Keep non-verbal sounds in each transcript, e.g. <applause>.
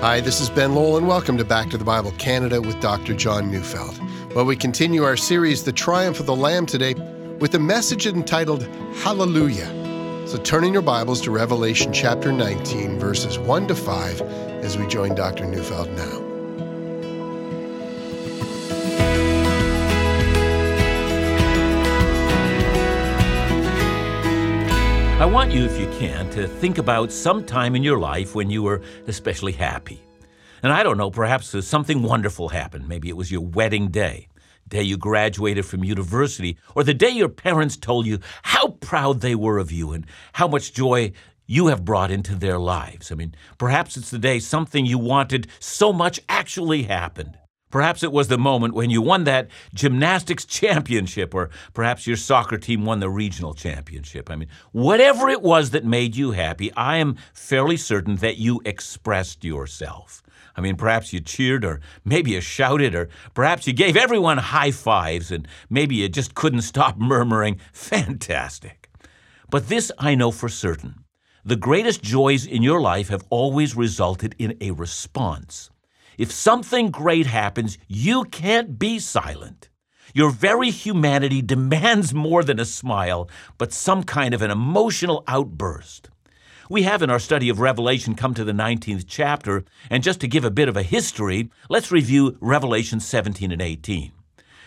Hi, this is Ben Lowell, and welcome to Back to the Bible Canada with Dr. John Neufeld. Well, we continue our series, The Triumph of the Lamb, today with a message entitled Hallelujah. So turn in your Bibles to Revelation chapter 19, verses 1 to 5, as we join Dr. Neufeld now. I want you, if you can, to think about some time in your life when you were especially happy. And I don't know, perhaps something wonderful happened. Maybe it was your wedding day, day you graduated from university, or the day your parents told you how proud they were of you and how much joy you have brought into their lives. I mean, perhaps it's the day something you wanted so much actually happened. Perhaps it was the moment when you won that gymnastics <laughs> championship, or perhaps your soccer team won the regional championship. I mean, whatever it was that made you happy, I am fairly certain that you expressed yourself. I mean, perhaps you cheered, or maybe you shouted, or perhaps you gave everyone high fives, and maybe you just couldn't stop <laughs> murmuring, Fantastic. But this I know for certain the greatest joys in your life have always resulted in a response. If something great happens, you can't be silent. Your very humanity demands more than a smile, but some kind of an emotional outburst. We have in our study of Revelation come to the 19th chapter, and just to give a bit of a history, let's review Revelation 17 and 18.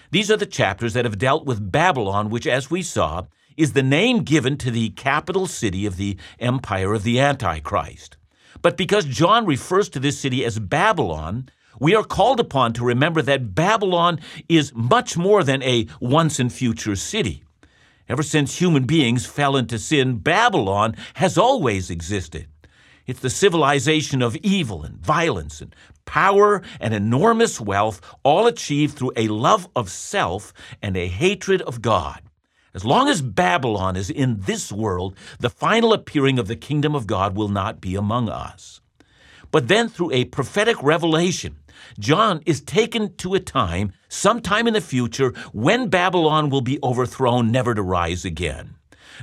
These are the chapters that have dealt with Babylon, which, as we saw, is the name given to the capital city of the empire of the Antichrist. But because John refers to this city as Babylon, we are called upon to remember that Babylon is much more than a once and future city. Ever since human beings fell into sin, Babylon has always existed. It's the civilization of evil and violence and power and enormous wealth, all achieved through a love of self and a hatred of God. As long as Babylon is in this world, the final appearing of the kingdom of God will not be among us. But then, through a prophetic revelation, John is taken to a time, sometime in the future, when Babylon will be overthrown, never to rise again.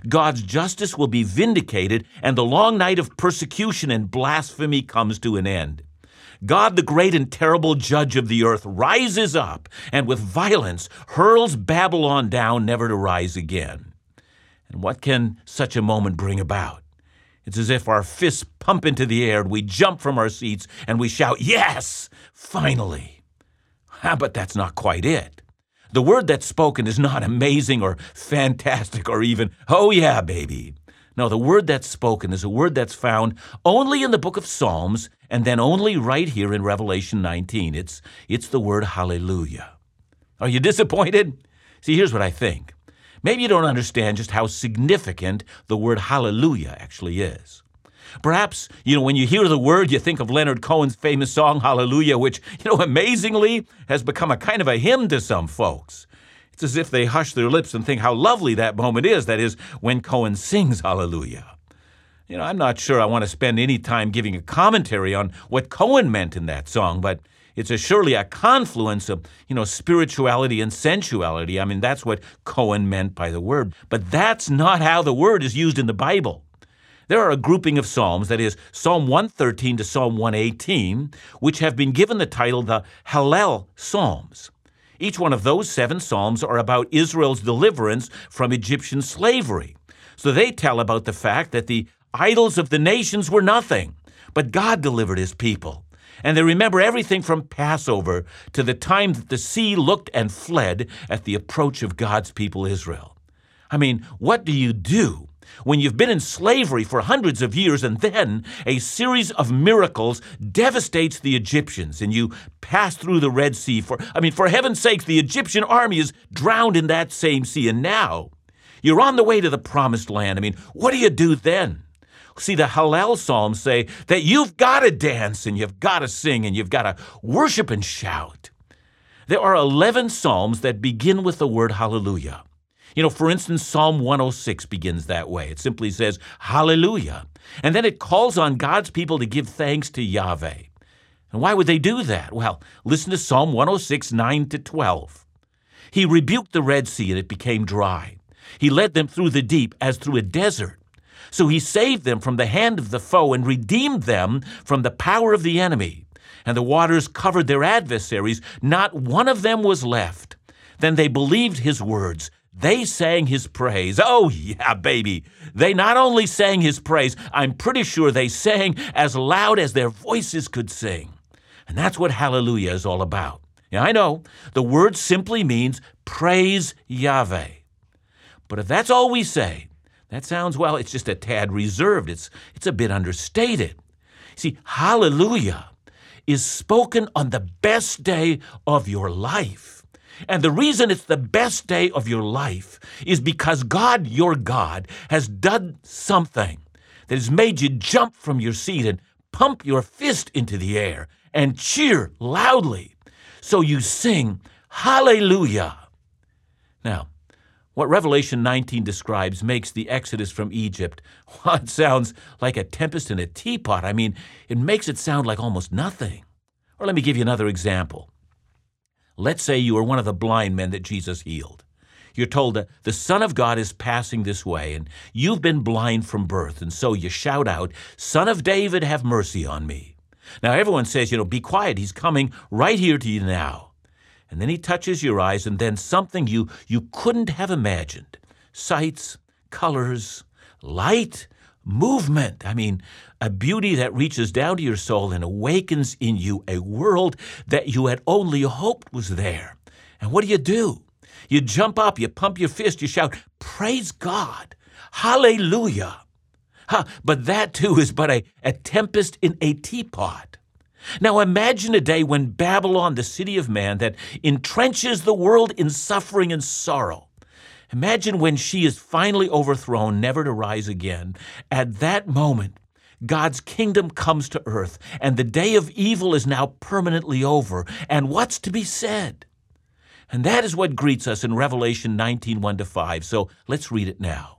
God's justice will be vindicated, and the long night of persecution and blasphemy comes to an end. God, the great and terrible judge of the earth, rises up and with violence hurls Babylon down, never to rise again. And what can such a moment bring about? It's as if our fists pump into the air and we jump from our seats and we shout, Yes, finally. Ah, but that's not quite it. The word that's spoken is not amazing or fantastic or even, oh yeah, baby. No, the word that's spoken is a word that's found only in the book of Psalms and then only right here in Revelation 19. It's, it's the word hallelujah. Are you disappointed? See, here's what I think. Maybe you don't understand just how significant the word hallelujah actually is. Perhaps, you know, when you hear the word, you think of Leonard Cohen's famous song, Hallelujah, which, you know, amazingly has become a kind of a hymn to some folks. It's as if they hush their lips and think how lovely that moment is, that is, when Cohen sings Hallelujah. You know, I'm not sure I want to spend any time giving a commentary on what Cohen meant in that song, but it's a, surely a confluence of, you know, spirituality and sensuality. I mean, that's what Cohen meant by the word. But that's not how the word is used in the Bible. There are a grouping of Psalms, that is, Psalm 113 to Psalm 118, which have been given the title the Hallel Psalms. Each one of those seven Psalms are about Israel's deliverance from Egyptian slavery. So they tell about the fact that the idols of the nations were nothing, but God delivered his people. And they remember everything from Passover to the time that the sea looked and fled at the approach of God's people Israel. I mean, what do you do when you've been in slavery for hundreds of years and then a series of miracles devastates the Egyptians and you pass through the Red Sea for I mean for heaven's sake the Egyptian army is drowned in that same sea and now you're on the way to the promised land. I mean, what do you do then? See, the Hallel Psalms say that you've got to dance and you've got to sing and you've got to worship and shout. There are 11 Psalms that begin with the word hallelujah. You know, for instance, Psalm 106 begins that way. It simply says, Hallelujah. And then it calls on God's people to give thanks to Yahweh. And why would they do that? Well, listen to Psalm 106, 9 to 12. He rebuked the Red Sea and it became dry. He led them through the deep as through a desert. So he saved them from the hand of the foe and redeemed them from the power of the enemy. And the waters covered their adversaries, not one of them was left. Then they believed his words. They sang his praise. Oh, yeah, baby. They not only sang his praise, I'm pretty sure they sang as loud as their voices could sing. And that's what hallelujah is all about. Yeah, I know. The word simply means praise Yahweh. But if that's all we say, that sounds, well, it's just a tad reserved. It's, it's a bit understated. See, hallelujah is spoken on the best day of your life. And the reason it's the best day of your life is because God, your God, has done something that has made you jump from your seat and pump your fist into the air and cheer loudly. So you sing, Hallelujah. Now, what Revelation 19 describes makes the exodus from Egypt, <laughs> well, sounds like a tempest in a teapot. I mean, it makes it sound like almost nothing. Or let me give you another example. Let's say you are one of the blind men that Jesus healed. You're told that the Son of God is passing this way, and you've been blind from birth, and so you shout out, Son of David, have mercy on me. Now, everyone says, you know, be quiet, he's coming right here to you now. And then he touches your eyes, and then something you, you couldn't have imagined sights, colors, light, movement. I mean, a beauty that reaches down to your soul and awakens in you a world that you had only hoped was there. And what do you do? You jump up, you pump your fist, you shout, Praise God! Hallelujah! But that too is but a, a tempest in a teapot. Now imagine a day when Babylon, the city of man that entrenches the world in suffering and sorrow, imagine when she is finally overthrown, never to rise again. At that moment, God's kingdom comes to earth, and the day of evil is now permanently over. And what's to be said? And that is what greets us in Revelation 19 1 to 5. So let's read it now.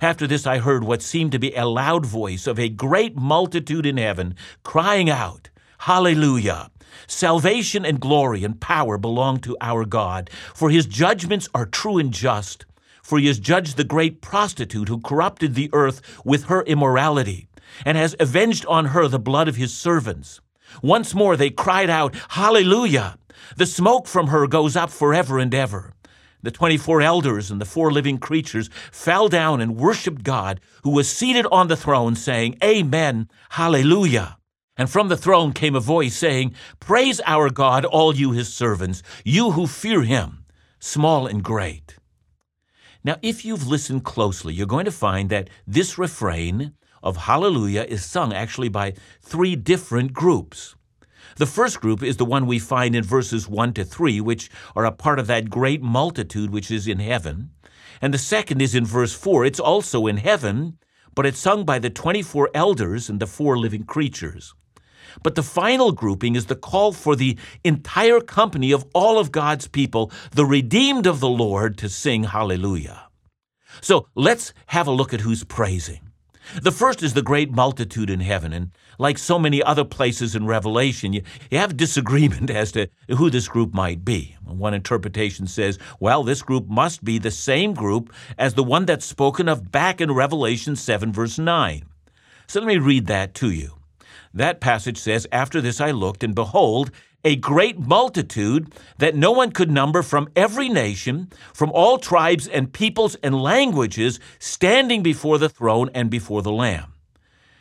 After this, I heard what seemed to be a loud voice of a great multitude in heaven crying out, Hallelujah! Salvation and glory and power belong to our God, for his judgments are true and just. For he has judged the great prostitute who corrupted the earth with her immorality, and has avenged on her the blood of his servants. Once more they cried out, Hallelujah! The smoke from her goes up forever and ever. The 24 elders and the four living creatures fell down and worshiped God, who was seated on the throne, saying, Amen, Hallelujah. And from the throne came a voice saying, Praise our God, all you his servants, you who fear him, small and great. Now, if you've listened closely, you're going to find that this refrain of Hallelujah is sung actually by three different groups. The first group is the one we find in verses 1 to 3, which are a part of that great multitude which is in heaven. And the second is in verse 4. It's also in heaven, but it's sung by the 24 elders and the four living creatures. But the final grouping is the call for the entire company of all of God's people, the redeemed of the Lord, to sing hallelujah. So let's have a look at who's praising. The first is the great multitude in heaven, and like so many other places in Revelation, you, you have disagreement <laughs> as to who this group might be. One interpretation says, well, this group must be the same group as the one that's spoken of back in Revelation 7, verse 9. So let me read that to you. That passage says, After this I looked, and behold, a great multitude that no one could number from every nation, from all tribes and peoples and languages, standing before the throne and before the Lamb.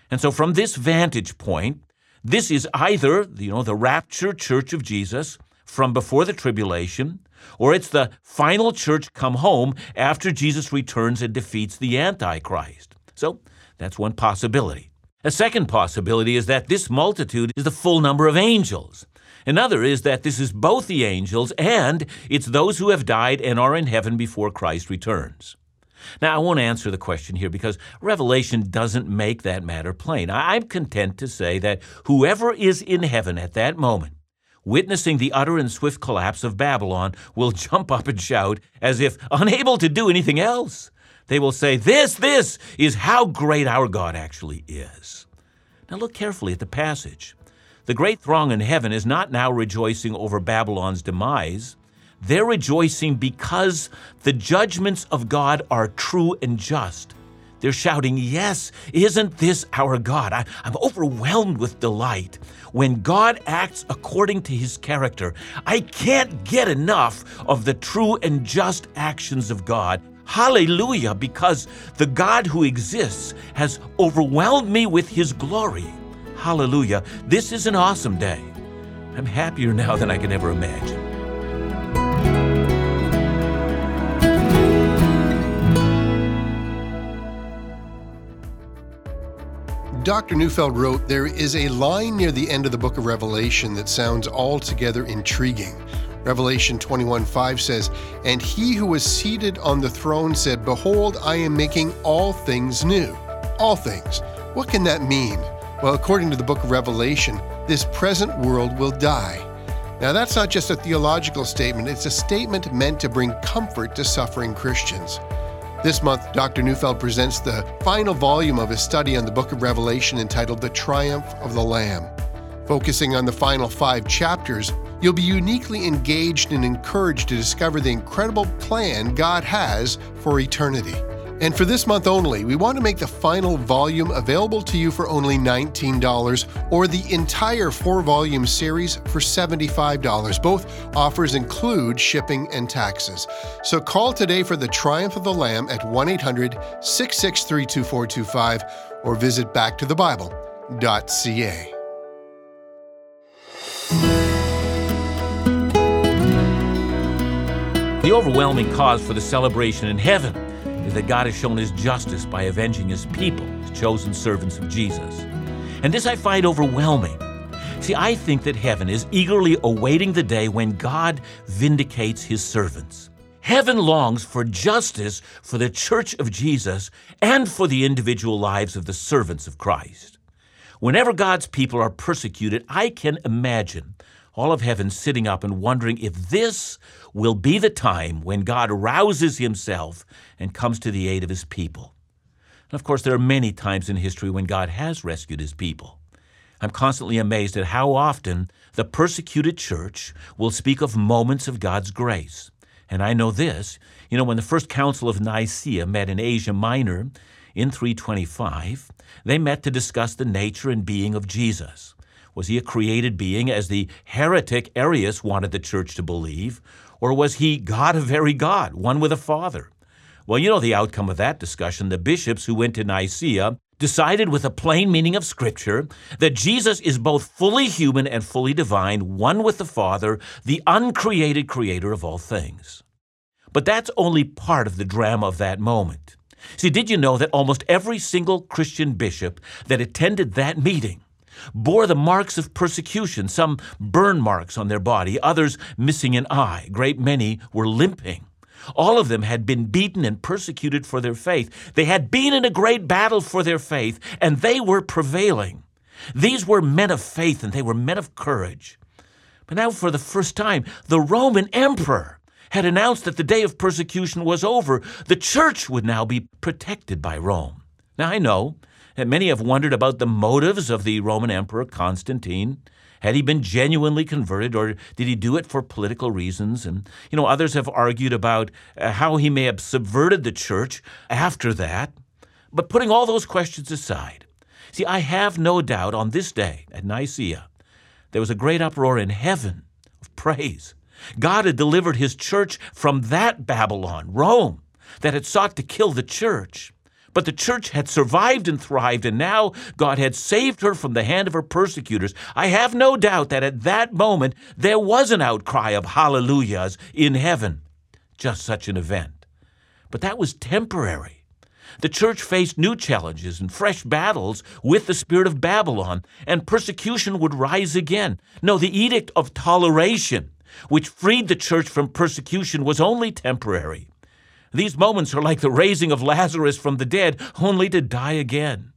And so, from this vantage point, this is either you know the rapture church of Jesus from before the tribulation, or it's the final church come home after Jesus returns and defeats the Antichrist. So that's one possibility. A second possibility is that this multitude is the full number of angels. Another is that this is both the angels and it's those who have died and are in heaven before Christ returns. Now, I won't answer the question here because Revelation doesn't make that matter plain. I'm content to say that whoever is in heaven at that moment, witnessing the utter and swift collapse of Babylon, will jump up and shout as if unable to do anything else. They will say, This, this is how great our God actually is. Now look carefully at the passage. The great throng in heaven is not now rejoicing over Babylon's demise. They're rejoicing because the judgments of God are true and just. They're shouting, Yes, isn't this our God? I, am overwhelmed with delight. When God acts according to his character, I can't get enough of the true and just actions of God. Hallelujah, because the God who exists has overwhelmed me with his glory. Hallelujah. This is an awesome day. I'm happier now than I can ever imagine. Dr. Neufeld wrote, There is a line near the end of the book of Revelation that sounds altogether intriguing. Revelation 21 5 says, And he who was seated on the throne said, Behold, I am making all things new. All things. What can that mean? Well, according to the book of Revelation, this present world will die. Now, that's not just a theological statement, it's a statement meant to bring comfort to suffering Christians. This month, Dr. Neufeld presents the final volume of his study on the book of Revelation entitled The Triumph of the Lamb. Focusing on the final five chapters, you'll be uniquely engaged and encouraged to discover the incredible plan God has for eternity. And for this month only, we want to make the final volume available to you for only $19 or the entire four volume series for $75. Both offers include shipping and taxes. So call today for the Triumph of the Lamb at 1 800 663 2425 or visit backtothebible.ca. The overwhelming cause for the celebration in heaven is that God has shown his justice by avenging his people, his chosen servants of Jesus. And this I find overwhelming. See, I think that heaven is eagerly awaiting the day when God vindicates his servants. Heaven longs for justice for the church of Jesus and for the individual lives of the servants of Christ. Whenever God's people are persecuted, I can imagine all of heaven sitting up and wondering if this will be the time when God rouses himself and comes to the aid of his people. And of course, there are many times in history when God has rescued his people. I'm constantly amazed at how often the persecuted church will speak of moments of God's grace. And I know this you know, when the First Council of Nicaea met in Asia Minor in 325, they met to discuss the nature and being of Jesus. Was he a created being, as the heretic Arius wanted the church to believe, or was he God of very God, one with a Father? Well, you know the outcome of that discussion. The bishops who went to Nicaea decided with a plain meaning of Scripture that Jesus is both fully human and fully divine, one with the Father, the uncreated creator of all things. But that's only part of the drama of that moment. See, did you know that almost every single Christian bishop that attended that meeting bore the marks of persecution, some burn marks on their body, others missing an eye. Great many were limping. All of them had been beaten and persecuted for their faith. They had been in a great battle for their faith, and they were prevailing. These were men of faith and they were men of courage. But now, for the first time, the Roman emperor had announced that the day of persecution was over. The church would now be protected by Rome. Now, I know and many have wondered about the motives of the Roman Emperor Constantine. Had he been genuinely converted, or did he do it for political reasons? And, you know, others have argued about uh, how he may have subverted the church after that. But putting all those questions aside, see, I have no doubt on this day at Nicaea, there was a great uproar in heaven of praise. God had delivered his church from that Babylon, Rome, that had sought to kill the church. But the church had survived and thrived, and now God had saved her from the hand of her persecutors. I have no doubt that at that moment there was an outcry of hallelujahs in heaven. Just such an event. But that was temporary. The church faced new challenges and fresh battles with the spirit of Babylon, and persecution would rise again. No, the edict of toleration, which freed the church from persecution, was only temporary. These moments are like the raising of Lazarus from the dead, only to die again.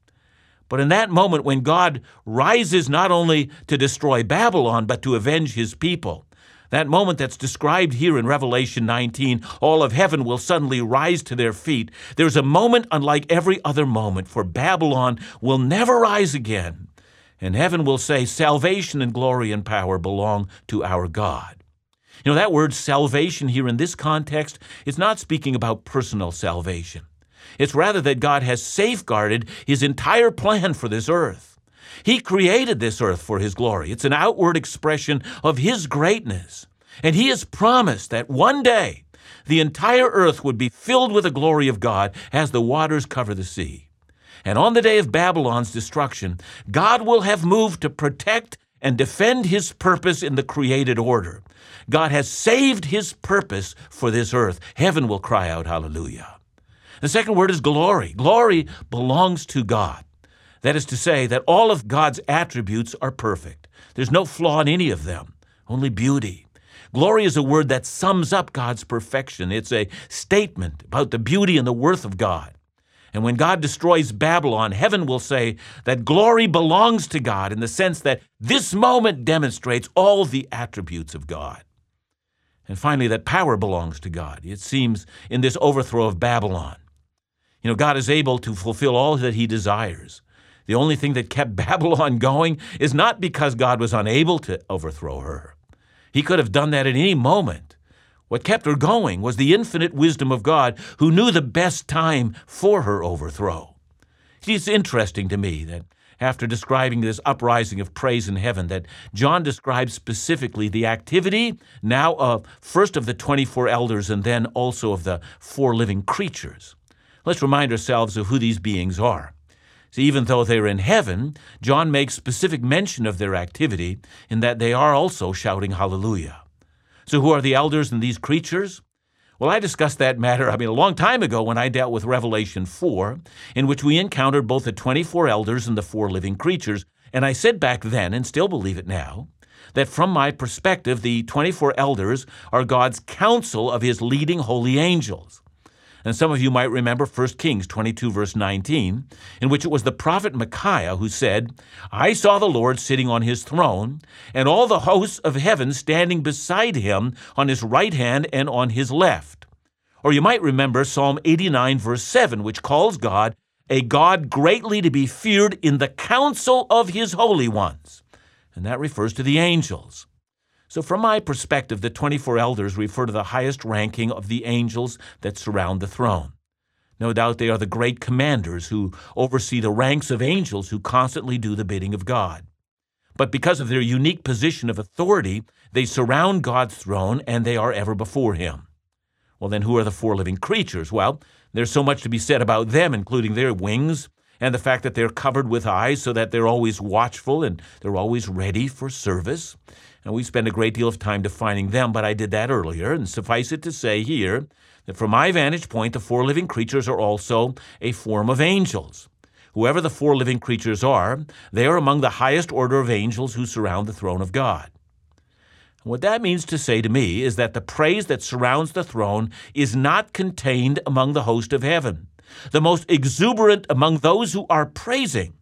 But in that moment, when God rises not only to destroy Babylon, but to avenge his people, that moment that's described here in Revelation 19, all of heaven will suddenly rise to their feet. There's a moment unlike every other moment, for Babylon will never rise again. And heaven will say, Salvation and glory and power belong to our God. You know, that word salvation here in this context is not speaking about personal salvation. It's rather that God has safeguarded his entire plan for this earth. He created this earth for his glory. It's an outward expression of his greatness. And he has promised that one day the entire earth would be filled with the glory of God as the waters cover the sea. And on the day of Babylon's destruction, God will have moved to protect and defend his purpose in the created order. God has saved his purpose for this earth. Heaven will cry out, Hallelujah. The second word is glory. Glory belongs to God. That is to say, that all of God's attributes are perfect. There's no flaw in any of them, only beauty. Glory is a word that sums up God's perfection. It's a statement about the beauty and the worth of God. And when God destroys Babylon, heaven will say that glory belongs to God in the sense that this moment demonstrates all the attributes of God. And finally, that power belongs to God. It seems in this overthrow of Babylon. You know, God is able to fulfill all that he desires. The only thing that kept <laughs> Babylon going is not because God was unable to overthrow her. He could have done that at any moment. What kept her going was the infinite wisdom of God, who knew the best time for her overthrow. It's interesting to me that after describing this uprising of praise in heaven, that John describes specifically the activity now of first of the 24 elders and then also of the four living creatures. Let's remind ourselves of who these beings are. See, even though they're in heaven, John makes specific mention of their activity in that they are also shouting hallelujah. So, who are the elders and these creatures? Well, I discussed that matter, I mean, a long time ago when I dealt with Revelation 4, in which we encountered both the 24 elders and the four living creatures. And I said back then, and still believe it now, that from my perspective, the 24 elders are God's council of his leading holy angels. And some of you might remember 1 Kings 22, verse 19, in which it was the prophet Micaiah who said, I saw the Lord sitting on his throne, and all the hosts of heaven standing beside him on his right hand and on his left. Or you might remember Psalm 89, verse 7, which calls God a God greatly to be feared in the council of his holy ones. And that refers to the angels. So, from my perspective, the 24 elders refer to the highest ranking of the angels that surround the throne. No doubt they are the great commanders who oversee the ranks of angels who constantly do the bidding of God. But because of their unique position of authority, they surround God's throne and they are ever before Him. Well, then, who are the four living creatures? Well, there's so much to be said about them, including their wings and the fact that they're covered with eyes so that they're always watchful and they're always ready for service. And we spend a great deal of time defining them, but I did that earlier. And suffice it to say here that from my vantage point, the four living creatures are also a form of angels. Whoever the four living creatures are, they are among the highest order of angels who surround the throne of God. what that means to say to me is that the praise that surrounds the throne is not contained among the host of heaven. The most exuberant among those who are praising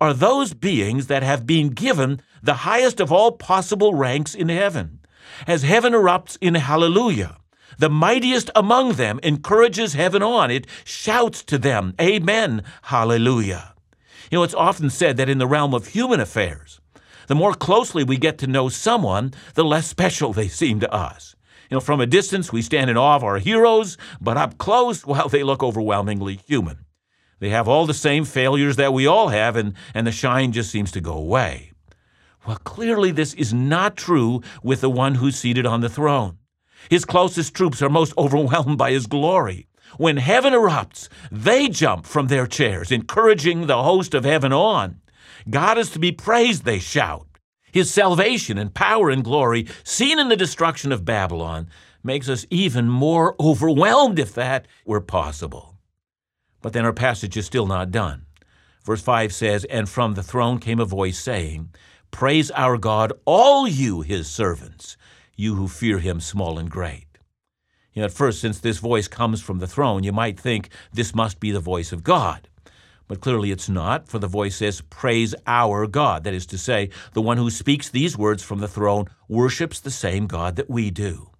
are those beings that have been given the highest of all possible ranks in heaven. As heaven erupts in hallelujah, the mightiest among them encourages heaven on. It shouts to them, Amen, hallelujah. You know, it's often said that in the realm of human affairs, the more closely we get to know someone, the less special they seem to us. You know, from a distance, we stand in awe of our heroes, but up close, <laughs> well, they look overwhelmingly human. They have all the same failures that we all have, and, and the shine just seems to go away. Well, clearly, this is not true with the one who's seated on the throne. His closest troops are most <laughs> overwhelmed by his glory. When heaven erupts, they jump from their chairs, encouraging the host of heaven on. God is to be praised, they shout. His salvation and power and glory, seen in the destruction of Babylon, makes us even more <laughs> overwhelmed if that were possible. But then our passage is still not done. Verse 5 says, And from the throne came a voice saying, Praise our God, all you his servants, you who fear him, small and great. You know, at first, since this voice comes from the throne, you might think this must be the voice of God. But clearly it's not, for the voice says, Praise our God. That is to say, the one who speaks these words from the throne worships the same God that we do.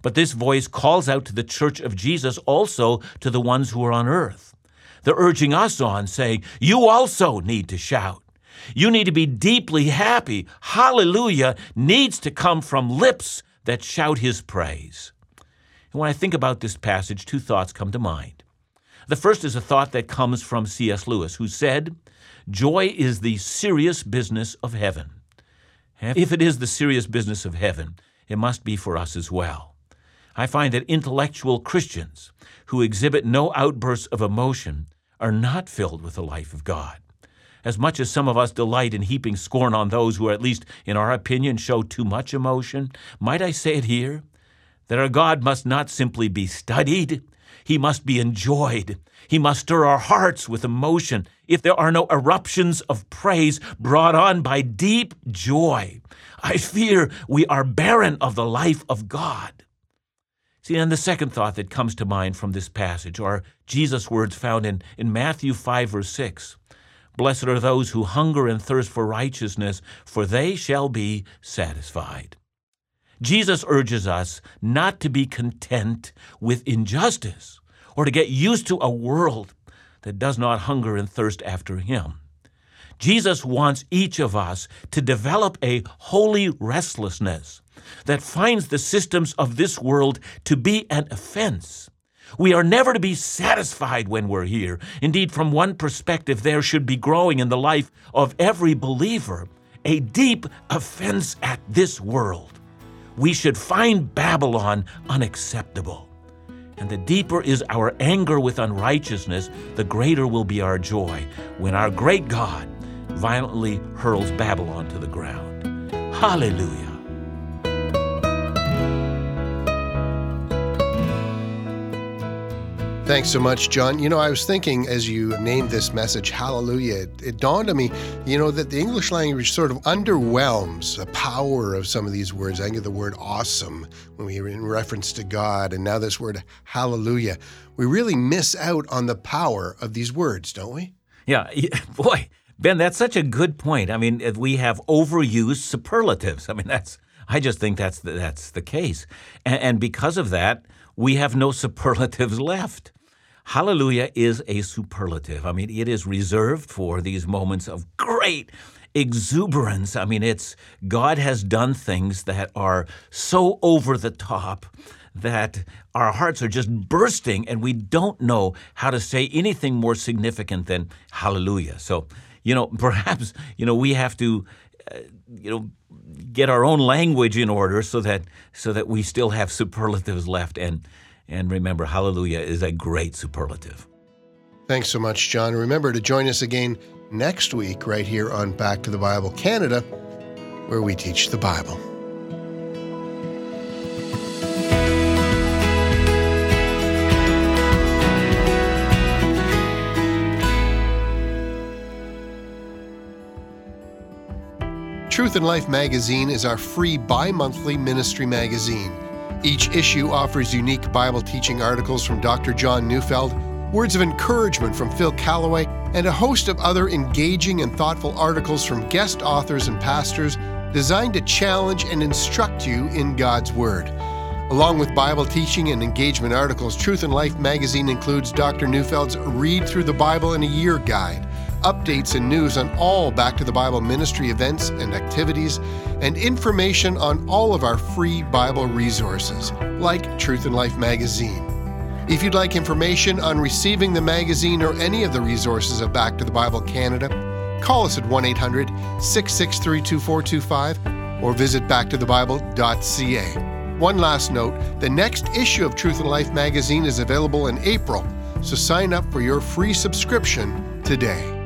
But this voice calls out to the church of Jesus also to the ones who are on earth. They're urging us on, saying, You also need to shout. You need to be deeply happy. Hallelujah needs to come from lips that shout his praise. And when I think about this passage, two thoughts come to mind. The first is a thought that comes from C.S. Lewis, who said, Joy is the serious business of heaven. If it is the serious business of heaven, it must be for us as well. I find that intellectual Christians who exhibit no outbursts of emotion are not filled with the life of God. As much as some of us delight in heaping scorn on those who, at least in our opinion, show too much emotion, might I say it here? That our God must not simply be studied, he must be enjoyed. He must stir our hearts with emotion. If there are no eruptions of praise brought on by deep joy, I fear we are barren of the life of God. See, and the second thought that comes to mind from this passage are Jesus' words found in, in Matthew 5, verse 6. Blessed are those who hunger and thirst for righteousness, for they shall be satisfied. Jesus urges us not to be content with injustice or to get used to a world that does not hunger and thirst after Him. Jesus wants each of us to develop a holy restlessness that finds the systems of this world to be an offense. We are never to be satisfied when we're here. Indeed, from one perspective, there should be growing in the life of every believer a deep offense at this world. We should find Babylon unacceptable. And the deeper is our anger with unrighteousness, the greater will be our joy when our great God violently hurls Babylon to the ground. Hallelujah. Thanks so much, John. You know, I was thinking as you named this message, Hallelujah, it, it, dawned on me, you know, that the English language sort of underwhelms the power of some of these words. I think of the word awesome when we are in reference to God, and now this word Hallelujah. We really miss out on the power of these words, don't we? Yeah, <laughs> boy, Ben, that's such a good point. I mean, we have overused superlatives. I mean, that's, I just think that's the, that's the case. and, and because of that, we have no <laughs> superlatives left. Hallelujah is a superlative. I mean, it is reserved for these moments of great exuberance. I mean, it's God has done things that are so over the top that our hearts are just bursting and we don't know how to say anything more significant than hallelujah. So, you know, <laughs> perhaps, you know, we have to uh, you know get our own language in order so that so that we still have superlatives left. And and remember hallelujah is a great superlative. Thanks so much john. Remember to join us again next week right here on back to the bible canada where we teach the bible Truth and Life magazine is our free bi monthly ministry magazine. Each issue offers unique Bible teaching articles from Dr. John Neufeld, words of encouragement from Phil Callaway, and a host of other engaging and thoughtful articles from guest authors and pastors designed to challenge and instruct you in God's Word. Along with Bible teaching and engagement articles, Truth and Life magazine includes Dr. Neufeld's Read Through the Bible in a Year guide updates and news on all Back to the Bible ministry events and activities, and information on all of our free Bible resources, like Truth and Life magazine. If you'd like information on receiving the magazine or any of the resources of Back to the Bible Canada, call us at 1 800 663 2425 or visit backtothebible.ca. One last note the next issue of Truth and Life magazine is available in April, so sign up for your free subscription today.